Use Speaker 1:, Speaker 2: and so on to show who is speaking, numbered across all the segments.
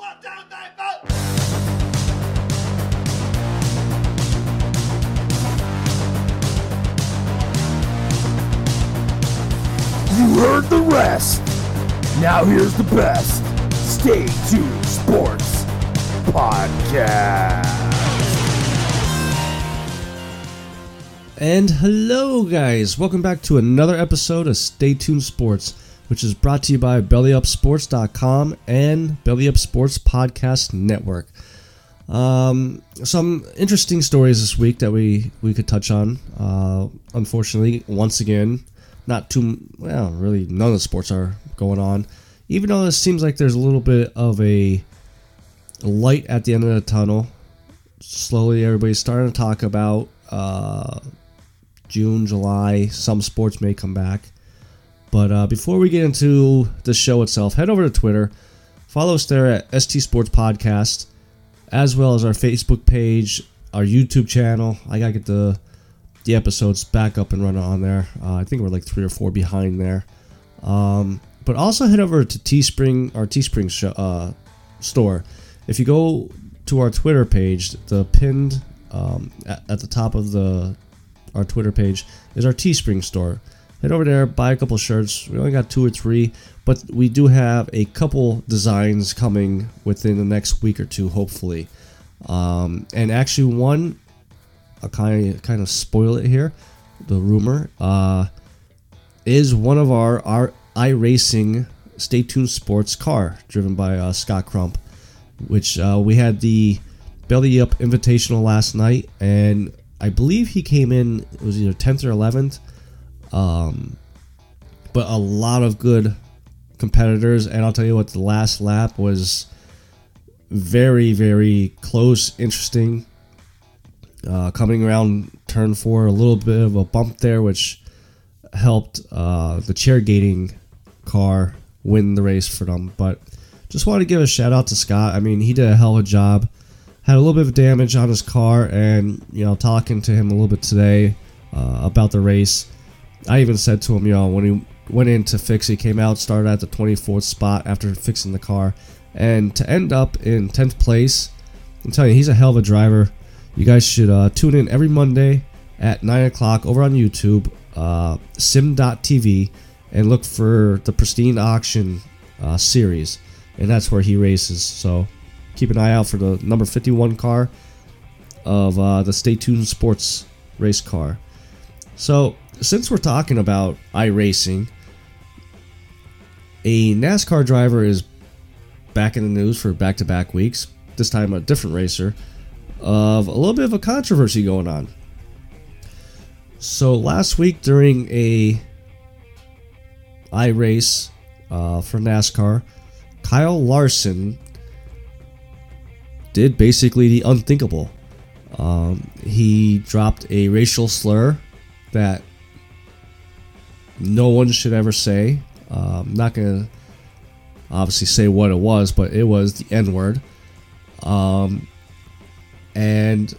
Speaker 1: One, two, three, four.
Speaker 2: You heard the rest. Now here's the best. Stay tuned, sports podcast.
Speaker 3: And hello, guys. Welcome back to another episode of Stay Tuned Sports, which is brought to you by BellyUpSports.com and Belly Up Sports Podcast Network. Um, some interesting stories this week that we, we could touch on. Uh, unfortunately, once again, not too, well, really, none of the sports are going on. Even though it seems like there's a little bit of a light at the end of the tunnel. Slowly, everybody's starting to talk about uh, June, July. Some sports may come back. But uh, before we get into the show itself, head over to Twitter. Follow us there at ST Sports Podcast, as well as our Facebook page, our YouTube channel. I gotta get the the episodes back up and running on there. Uh, I think we're like three or four behind there. Um, but also head over to Teespring, our Teespring show, uh, store. If you go to our Twitter page, the pinned um, at, at the top of the our Twitter page is our Teespring store. Head over there, buy a couple shirts. We only got two or three, but we do have a couple designs coming within the next week or two, hopefully. Um, and actually, one I'll kind of kind of spoil it here. The rumor uh, is one of our our iRacing Stay Tuned Sports car driven by uh, Scott Crump, which uh, we had the Belly Up Invitational last night, and I believe he came in. It was either tenth or eleventh. Um, but a lot of good competitors, and I'll tell you what, the last lap was very very close, interesting. Uh, coming around turn four, a little bit of a bump there, which helped uh, the chair gating car win the race for them. But just wanted to give a shout out to Scott. I mean, he did a hell of a job. Had a little bit of damage on his car, and you know, talking to him a little bit today uh, about the race. I even said to him, know, when he went in to fix, he came out, started at the 24th spot after fixing the car, and to end up in 10th place. I'm telling you, he's a hell of a driver. You guys should uh, tune in every Monday at 9 o'clock over on YouTube, uh, sim.tv, and look for the Pristine Auction uh, series. And that's where he races. So keep an eye out for the number 51 car of uh, the Stay Tuned Sports race car. So, since we're talking about iRacing, a NASCAR driver is back in the news for back to back weeks, this time a different racer, of a little bit of a controversy going on. So, last week during a iRace uh, for NASCAR, Kyle Larson did basically the unthinkable. Um, he dropped a racial slur that no one should ever say. Uh, I'm not gonna obviously say what it was, but it was the N word. Um, and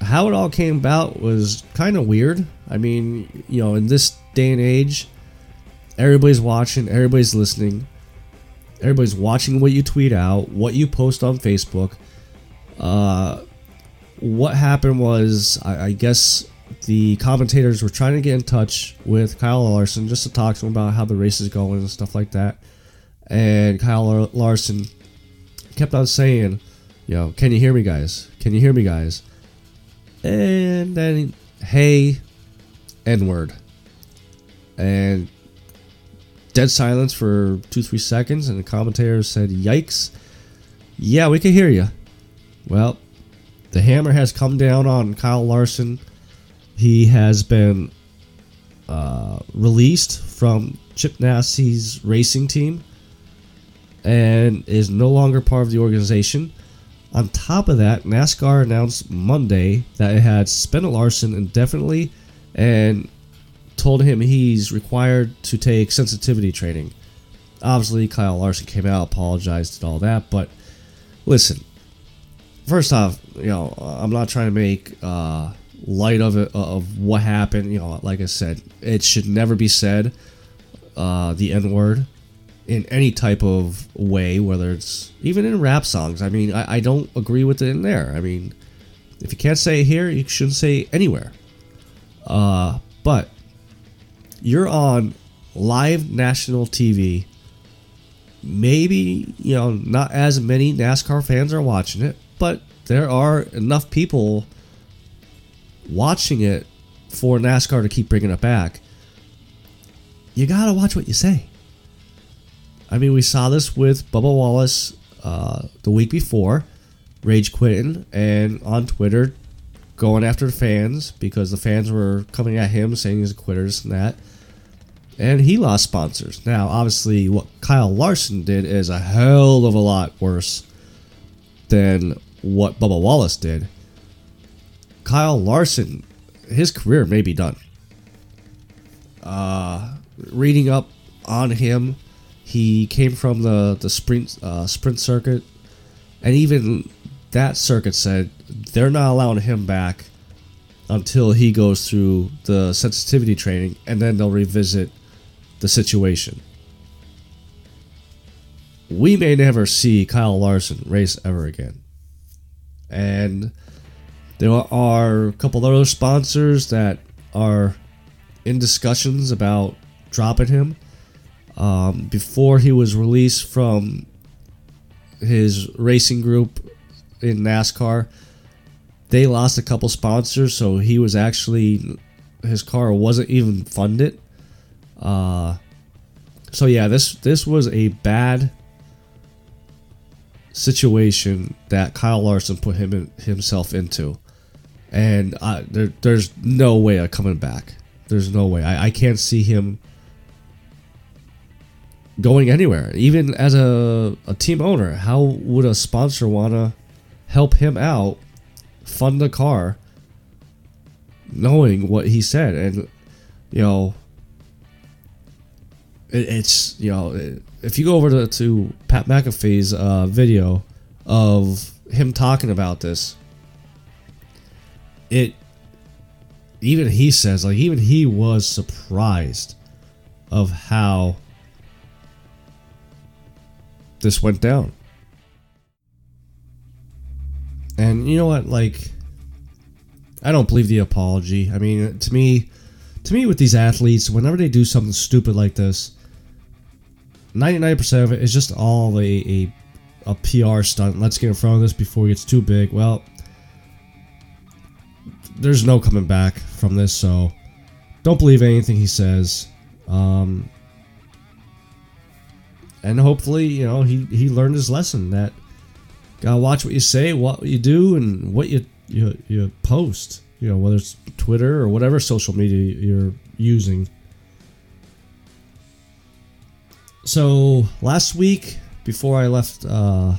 Speaker 3: how it all came about was kind of weird. I mean, you know, in this day and age, everybody's watching, everybody's listening, everybody's watching what you tweet out, what you post on Facebook. Uh, what happened was, I, I guess the commentators were trying to get in touch with Kyle Larson just to talk to him about how the race is going and stuff like that. And Kyle Larson kept on saying, you know, can you hear me, guys? Can you hear me, guys? And then, hey, N word. And dead silence for two, three seconds. And the commentator said, yikes. Yeah, we can hear you. Well, the hammer has come down on Kyle Larson. He has been uh, released from Chip Ganassi's racing team and is no longer part of the organization. On top of that, NASCAR announced Monday that it had suspended Larson indefinitely and told him he's required to take sensitivity training. Obviously, Kyle Larson came out, apologized, and all that. But listen, first off, you know, I'm not trying to make uh, light of it of what happened. You know, like I said, it should never be said. Uh, the N word. in any type of way, whether it's even in rap songs. I mean, I, I don't agree with it in there. I mean, if you can't say it here, you shouldn't say anywhere. Uh, but you're on live national TV. Maybe, you know, not as many NASCAR fans are watching it, but there are enough people watching it for NASCAR to keep bringing it back. You gotta watch what you say. I mean, we saw this with Bubba Wallace uh, the week before, rage quitting, and on Twitter going after the fans because the fans were coming at him saying he's a quitter, this and that. And he lost sponsors. Now, obviously, what Kyle Larson did is a hell of a lot worse than what Bubba Wallace did. Kyle Larson, his career may be done. Uh, reading up on him, he came from the the sprint uh, sprint circuit, and even that circuit said they're not allowing him back until he goes through the sensitivity training, and then they'll revisit the situation. We may never see Kyle Larson race ever again. And there are a couple other sponsors that are in discussions about dropping him. Um, before he was released from his racing group in NASCAR, they lost a couple sponsors, so he was actually his car wasn't even funded. Uh, so yeah, this this was a bad situation that Kyle Larson put him in, himself into, and I, there, there's no way of coming back. There's no way. I, I can't see him going anywhere. Even as a, a team owner, how would a sponsor want to help him out, fund the car, knowing what he said? And, you know, it, it's, you know, if you go over to, to Pat McAfee's uh, video of him talking about this, it, even he says, like, even he was surprised of how this went down. And you know what? Like, I don't believe the apology. I mean, to me, to me, with these athletes, whenever they do something stupid like this, ninety-nine percent of it is just all a, a a PR stunt. Let's get in front of this before it gets too big. Well, there's no coming back from this, so don't believe anything he says. Um, and hopefully, you know, he he learned his lesson that gotta watch what you say, what you do, and what you you you post. You know, whether it's Twitter or whatever social media you're using. So last week, before I left uh,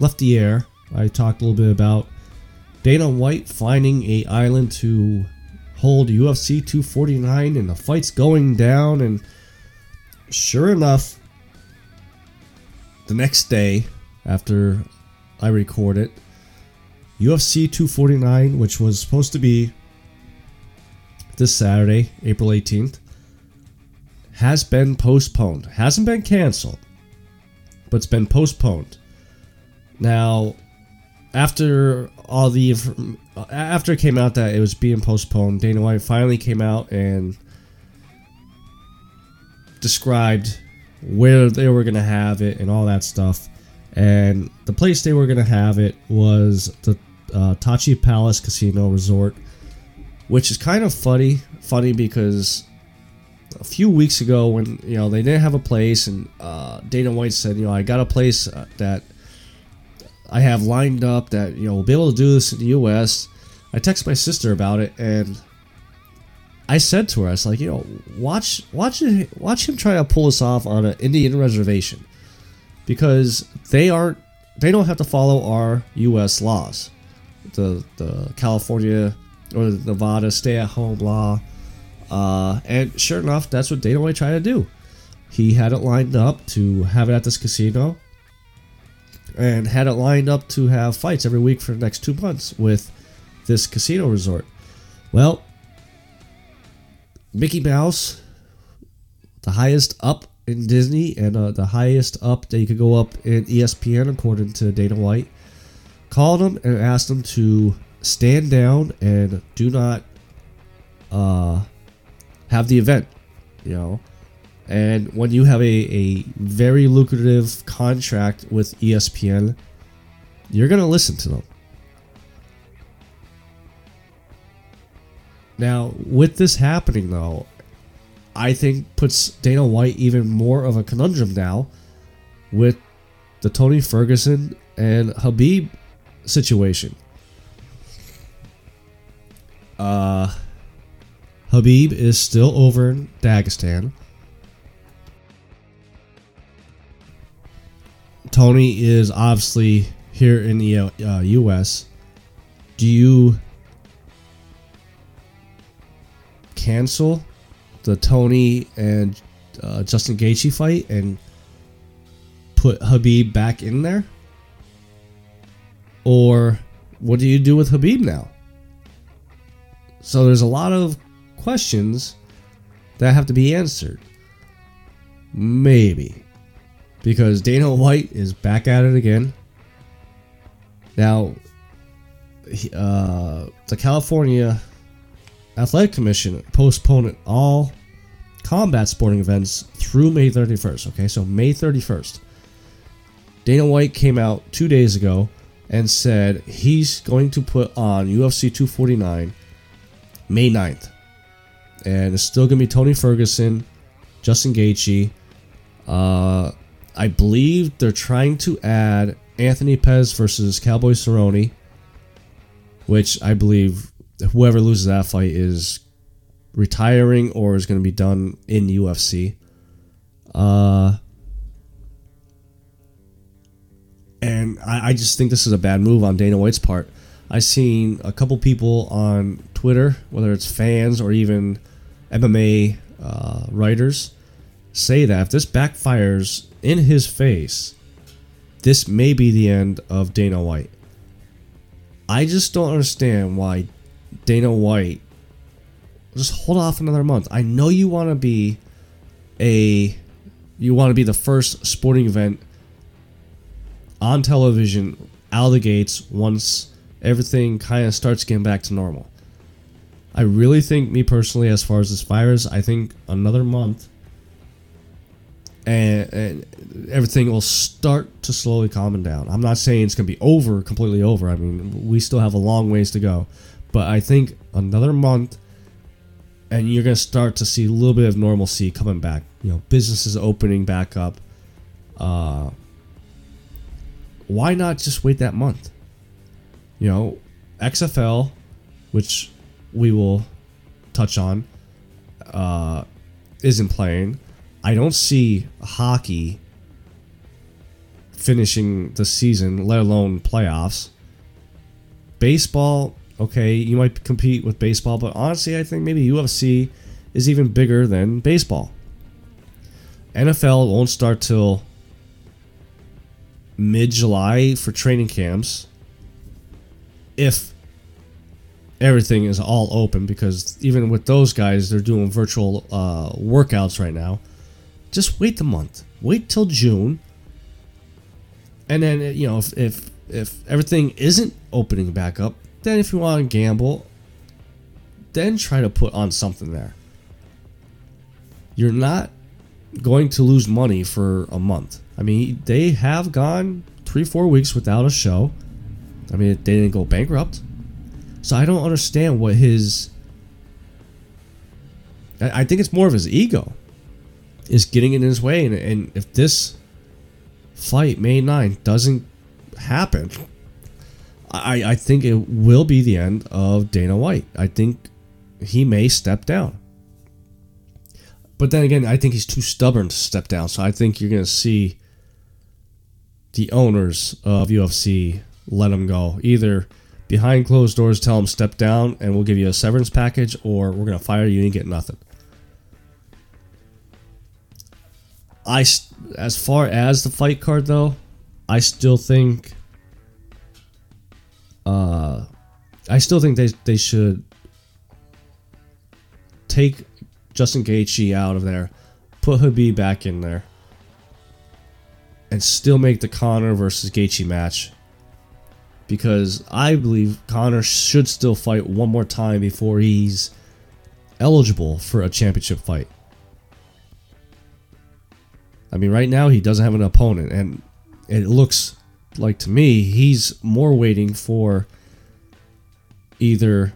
Speaker 3: left the air, I talked a little bit about Dana White finding a island to hold UFC 249, and the fight's going down. And sure enough, the next day after I record it, UFC 249, which was supposed to be this Saturday, April 18th, has been postponed. Hasn't been canceled, but it's been postponed. Now, after all the after it came out that it was being postponed, Dana White finally came out and described where they were to have it and all that stuff. And the place they were to have it was the uh, Tachi Palace Casino Resort, which is kind of funny. Funny because a few weeks ago, when you know they didn't have a place, and uh, Dana White said, you know, I got a place uh, that I have lined up that you know we'll be able to do this in the U.S. I text my sister about it, and I said to her, I was like, you know, watch, watch, watch him try to pull this off on an Indian reservation, because they aren't, they don't have to follow our U.S. laws, the the California or the Nevada stay-at-home law, uh, and sure enough, that's what Dana White tried to do. He had it lined up to have it at this casino, and had it lined up to have fights every week for the next two months with this casino resort. Well, Mickey Mouse, the highest up in Disney and uh, the highest up that you could go up in ESPN, according to Dana White, called him and asked him to stand down and do not uh, have the event. You know, and when you have a, a very lucrative contract with ESPN, you're gonna listen to them. Now, with this happening though, I think puts Dana White even more of a conundrum now with the Tony Ferguson and Khabib situation. Uh Khabib is still over in Dagestan. Tony is obviously here in the uh, U.S. Do you cancel the Tony and uh, Justin Gaethje fight and put Khabib back in there, or what do you do with Khabib now? So there's a lot of questions that have to be answered. Maybe because Dana White is back at it again. Now, uh, the California Athletic Commission postponed all combat sporting events through May 31st. Okay, so May 31st. Dana White came out two days ago and said he's going to put on UFC 249 May 9th. And it's still going to be Tony Ferguson, Justin Gaethje. Uh, I believe they're trying to add Anthony Pettis versus Cowboy Cerrone, which I believe whoever loses that fight is retiring or is going to be done in UFC. Uh, and I, I just think this is a bad move on Dana White's part. I've seen a couple people on Twitter, whether it's fans or even MMA uh, writers, say that if this backfires in his face, this may be the end of Dana White. I just don't understand why Dana White just hold off another month. I know you want to be a you want to be the first sporting event on television out of the gates once everything kind of starts getting back to normal. I really think, me personally, as far as this virus, I think another month and, and everything will start to slowly calm down. I'm not saying it's going to be over, completely over. I mean, we still have a long ways to go. But I think another month and you're going to start to see a little bit of normalcy coming back. You know, businesses opening back up. Uh, why not just wait that month? You know, XFL, which we will touch on, uh, isn't playing. I don't see hockey finishing the season, let alone playoffs. Baseball, okay, you might compete with baseball, but honestly, I think maybe UFC is even bigger than baseball. NFL won't start till mid July for training camps. If everything is all open, because even with those guys, they're doing virtual uh, workouts right now. Just wait the month. Wait till June. And then, you know, if, if, if everything isn't opening back up, then if you want to gamble, then try to put on something there. You're not going to lose money for a month. I mean, they have gone three, four weeks without a show. I mean, they didn't go bankrupt. So I don't understand what his. I think it's more of his ego is getting in his way. And, and if this fight, May 9th, doesn't happen, I, I think it will be the end of Dana White. I think he may step down. But then again, I think he's too stubborn to step down. So I think you're going to see the owners of UFC let him go. Either behind closed doors, tell him step down and we'll give you a severance package, or we're going to fire you and get nothing. I, as far as the fight card though, I still think, uh, I still think they they should take Justin Gaethje out of there put Khabib back in there and still make the Conor versus Gaethje match because I believe Conor should still fight one more time before he's eligible for a championship fight. I mean, right now he doesn't have an opponent, and it looks like to me he's more waiting for either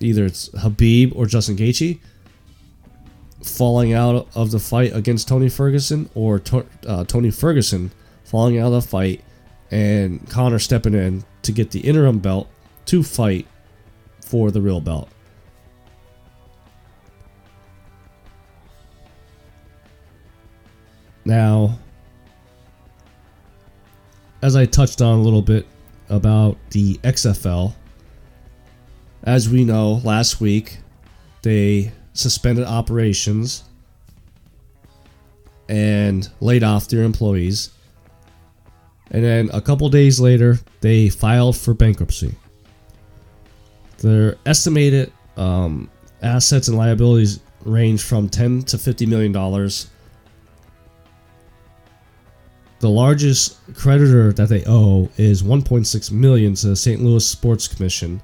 Speaker 3: either it's Khabib or Justin Gaethje falling out of the fight against Tony Ferguson, or uh, Tony Ferguson falling out of the fight, and Conor stepping in to get the interim belt to fight for the real belt. Now, as I touched on a little bit about the XFL, as we know, last week they suspended operations and laid off their employees. And then a couple days later, they filed for bankruptcy. Their estimated um, assets and liabilities range from 10 to 50 million dollars. The largest creditor that they owe is 1.6 million to the St. Louis Sports Commission,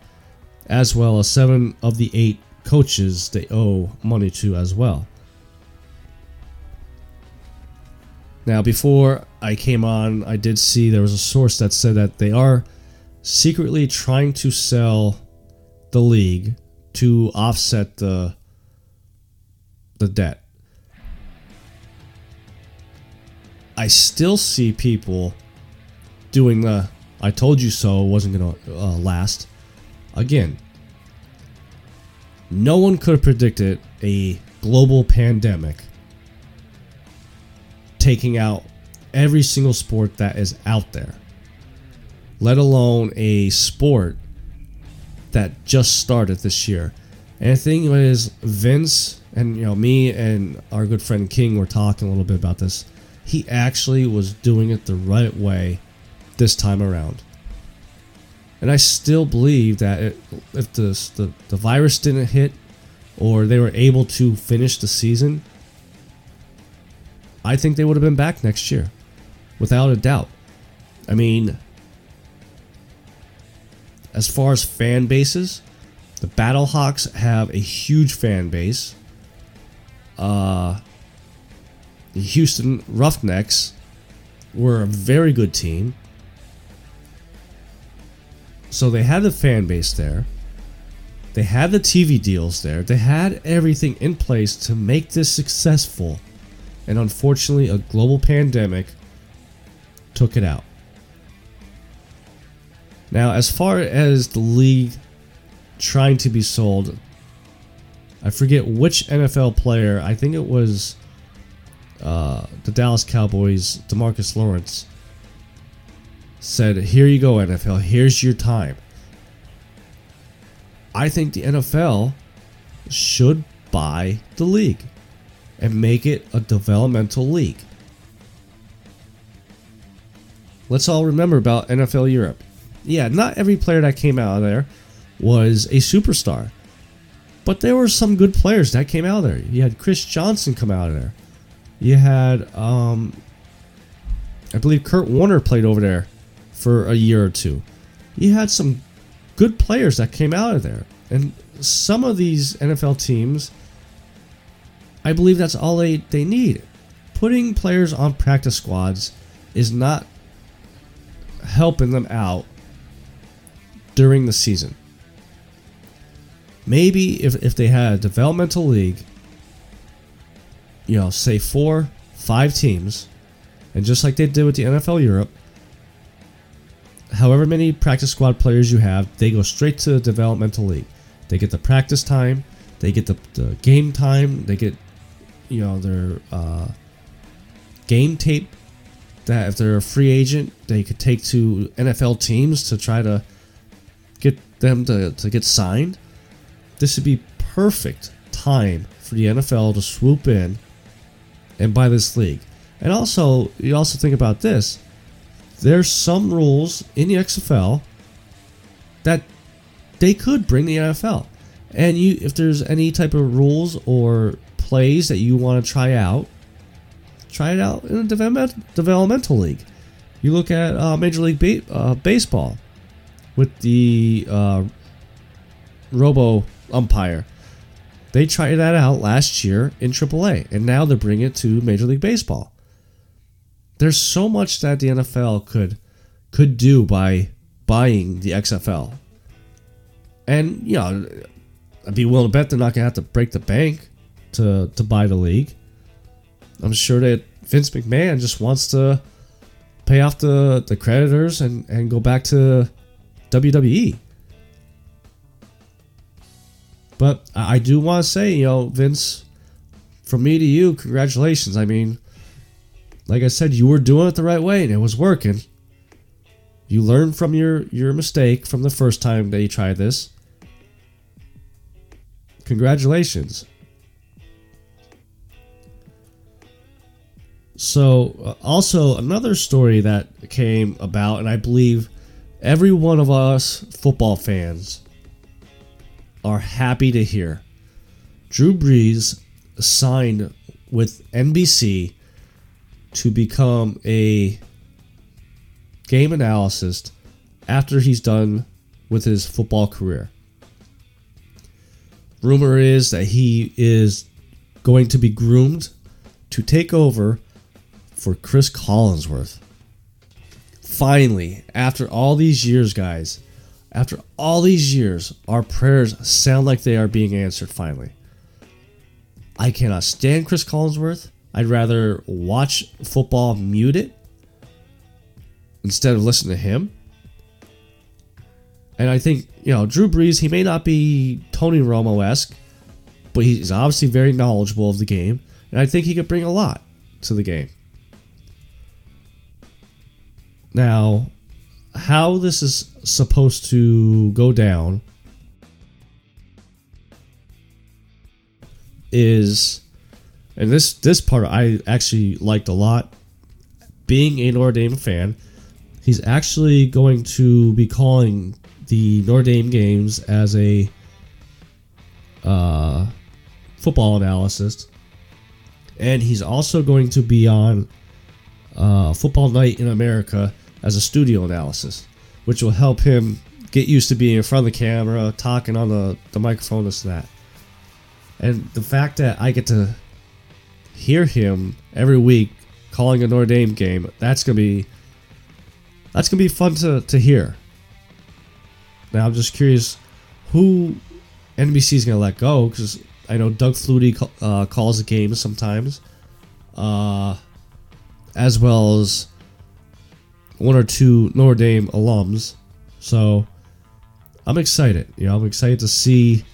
Speaker 3: as well as seven of the eight coaches they owe money to as well. Now, before I came on, I did see there was a source that said that they are secretly trying to sell the league to offset the the debt. I still see people doing the I told you so wasn't going to uh, last. Again, no one could have predicted a global pandemic taking out every single sport that is out there, let alone a sport that just started this year. And the thing is, Vince and you know me and our good friend King were talking a little bit about this. He actually was doing it the right way this time around. And I still believe that it, if the, the the virus didn't hit, or they were able to finish the season, I think they would have been back next year, without a doubt. I mean, as far as fan bases, the Battlehawks have a huge fan base. Uh, the Houston Roughnecks were a very good team. So they had the fan base there. They had the TV deals there. They had everything in place to make this successful. And unfortunately, a global pandemic took it out. Now, as far as the league trying to be sold, I forget which NFL player, I think it was uh, the Dallas Cowboys, Demarcus Lawrence, said, Here you go, NFL, here's your time. I think the NFL should buy the league and make it a developmental league. Let's all remember about NFL Europe. Yeah, not every player that came out of there was a superstar. But there were some good players that came out of there. You had Chris Johnson come out of there. You had, um, I believe Kurt Warner played over there for a year or two. You had some good players that came out of there. And some of these NFL teams, I believe that's all they, they need. Putting players on practice squads is not helping them out during the season. Maybe if, if they had a developmental league, you know, say four, five teams, and just like they did with the NFL Europe, however many practice squad players you have, they go straight to the developmental league. They get the practice time, they get the, the game time, they get, you know, their uh, game tape that if they're a free agent, they could take to NFL teams to try to get them to, to get signed. This would be perfect time for the NFL to swoop in and buy this league. And also, you also think about this. There's some rules in the XFL that they could bring the NFL. And you, if there's any type of rules or plays that you want to try out, try it out in a development, developmental league. You look at uh, Major League ba- uh, Baseball with the uh, Robo umpire. They tried that out last year in AAA, and now they're bringing it to Major League Baseball. There's so much that the NFL could could do by buying the XFL, and you know, I'd be willing to bet they're not gonna have to break the bank to to buy the league. I'm sure that Vince McMahon just wants to pay off the the creditors and and go back to WWE. But I do want to say, you know, Vince, from me to you, congratulations. I mean, like I said, you were doing it the right way and it was working. You learned from your your mistake from the first time that you tried this. Congratulations. So, uh, also another story that came about, and I believe every one of us football fans are happy to hear. Drew Brees signed with NBC to become a game analyst after he's done with his football career. Rumor is that he is going to be groomed to take over for Cris Collinsworth. Finally, after all these years, guys, after all these years, our prayers sound like they are being answered finally. I cannot stand Cris Collinsworth. I'd rather watch football muted instead of listen to him. And I think, you know, Drew Brees, he may not be Tony Romo esque, but he's obviously very knowledgeable of the game. And I think he could bring a lot to the game. Now, how this is supposed to go down is and this this part I actually liked a lot being a Notre Dame fan he's actually going to be calling the Notre Dame games as a uh, football analyst and he's also going to be on uh, Football Night in America as a studio analysis, which will help him get used to being in front of the camera, talking on the, the microphone, this and that. And the fact that I get to hear him every week calling a Notre Dame game, that's gonna be that's gonna be fun to, to hear. Now I'm just curious who NBC is gonna let go because I know Doug Flutie uh, calls the games sometimes, uh, as well as one or two Notre Dame alums. So I'm excited. You know, I'm excited to see,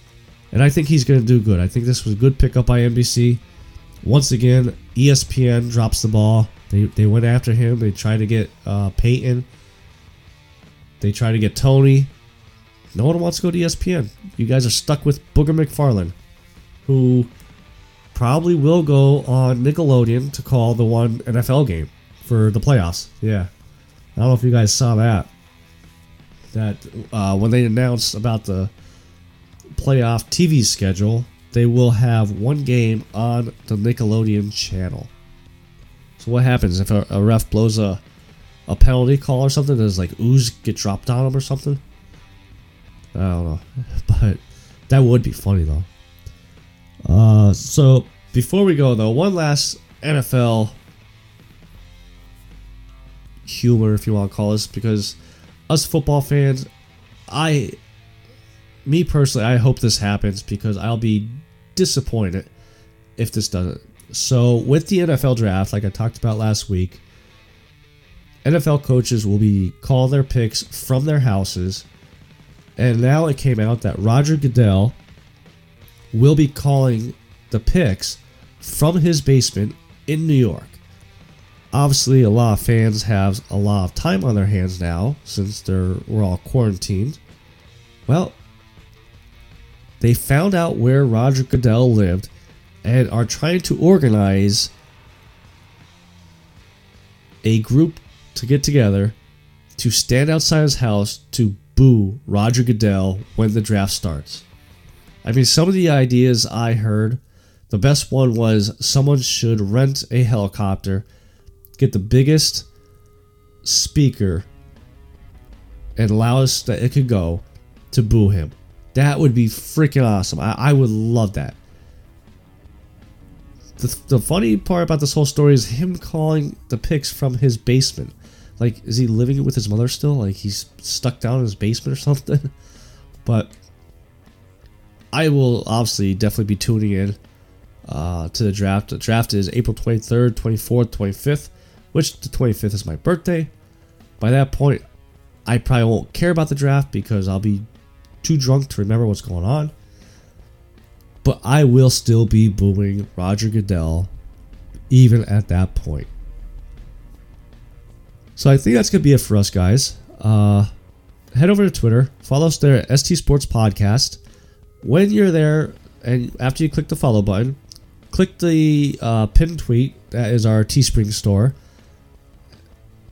Speaker 3: and I think he's going to do good. I think this was a good pickup by NBC. Once again, ESPN drops the ball. They, they went after him. They tried to get uh, Peyton. They tried to get Tony. No one wants to go to ESPN. You guys are stuck with Booger McFarland, who probably will go on Nickelodeon to call the one NFL game for the playoffs. Yeah. I don't know if you guys saw that. That uh, when they announced about the playoff TV schedule, they will have one game on the Nickelodeon channel. So what happens if a, a ref blows a a penalty call or something? Does like ooze get dropped on him or something? I don't know, but that would be funny though. Uh, so before we go though, one last NFL humor, if you want to call this, because us football fans, I, me personally, I hope this happens because I'll be disappointed if this doesn't. So, with the NFL draft, like I talked about last week, NFL coaches will be calling their picks from their houses. And now it came out that Roger Goodell will be calling the picks from his basement in New York obviously a lot of fans have a lot of time on their hands now since they're we're all quarantined. Well, they found out where Roger Goodell lived and are trying to organize a group to get together to stand outside his house to boo Roger Goodell when the draft starts. I mean, some of the ideas I heard, the best one was someone should rent a helicopter, get the biggest speaker, and loudest that it could go to boo him. That would be freaking awesome. I, I would love that. The, the funny part about this whole story is him calling the pics from his basement. Like, is he living with his mother still? Like, he's stuck down in his basement or something? But I will obviously definitely be tuning in uh, to the draft. The draft is April 23rd, 24th, 25th, which the 25th is my birthday. By that point, I probably won't care about the draft because I'll be too drunk to remember what's going on. But I will still be booing Roger Goodell even at that point. So I think that's going to be it for us, guys. Uh, head over to Twitter, follow us there at ST Sports Podcast. When you're there, and after you click the follow button, click the uh, pinned tweet. That is our Teespring store.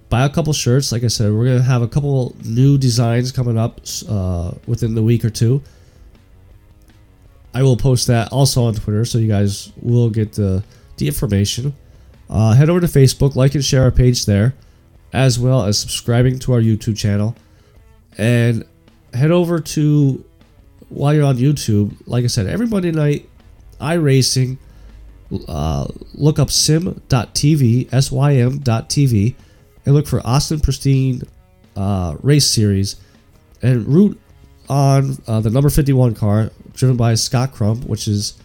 Speaker 3: Buy a couple shirts. Like I said, we're gonna have a couple new designs coming up uh, within the week or two. I will post that also on Twitter, so you guys will get the the information. Uh, head over to Facebook, like and share our page there, as well as subscribing to our YouTube channel. And head over to while you're on YouTube. Like I said, every Monday night, iRacing. Uh, look up sim.tv, sym.tv, and look for Austin Pristine uh, Race Series, and root on uh, the number 51 car driven by Scott Crump, which is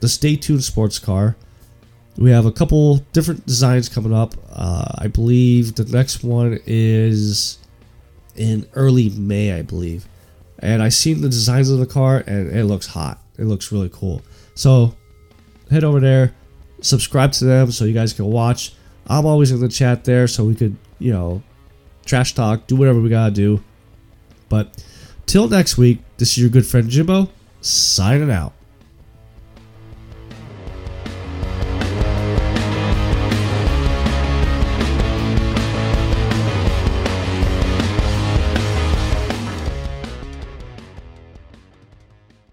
Speaker 3: the Stay Tuned sports car. We have a couple different designs coming up. Uh, I believe the next one is in early May, I believe. And I seen the designs of the car, and it looks hot. It looks really cool. So head over there, subscribe to them so you guys can watch. I'm always in the chat there, so we could, you know, trash talk, do whatever we gotta do. But till next week, this is your good friend Jimbo, signing out.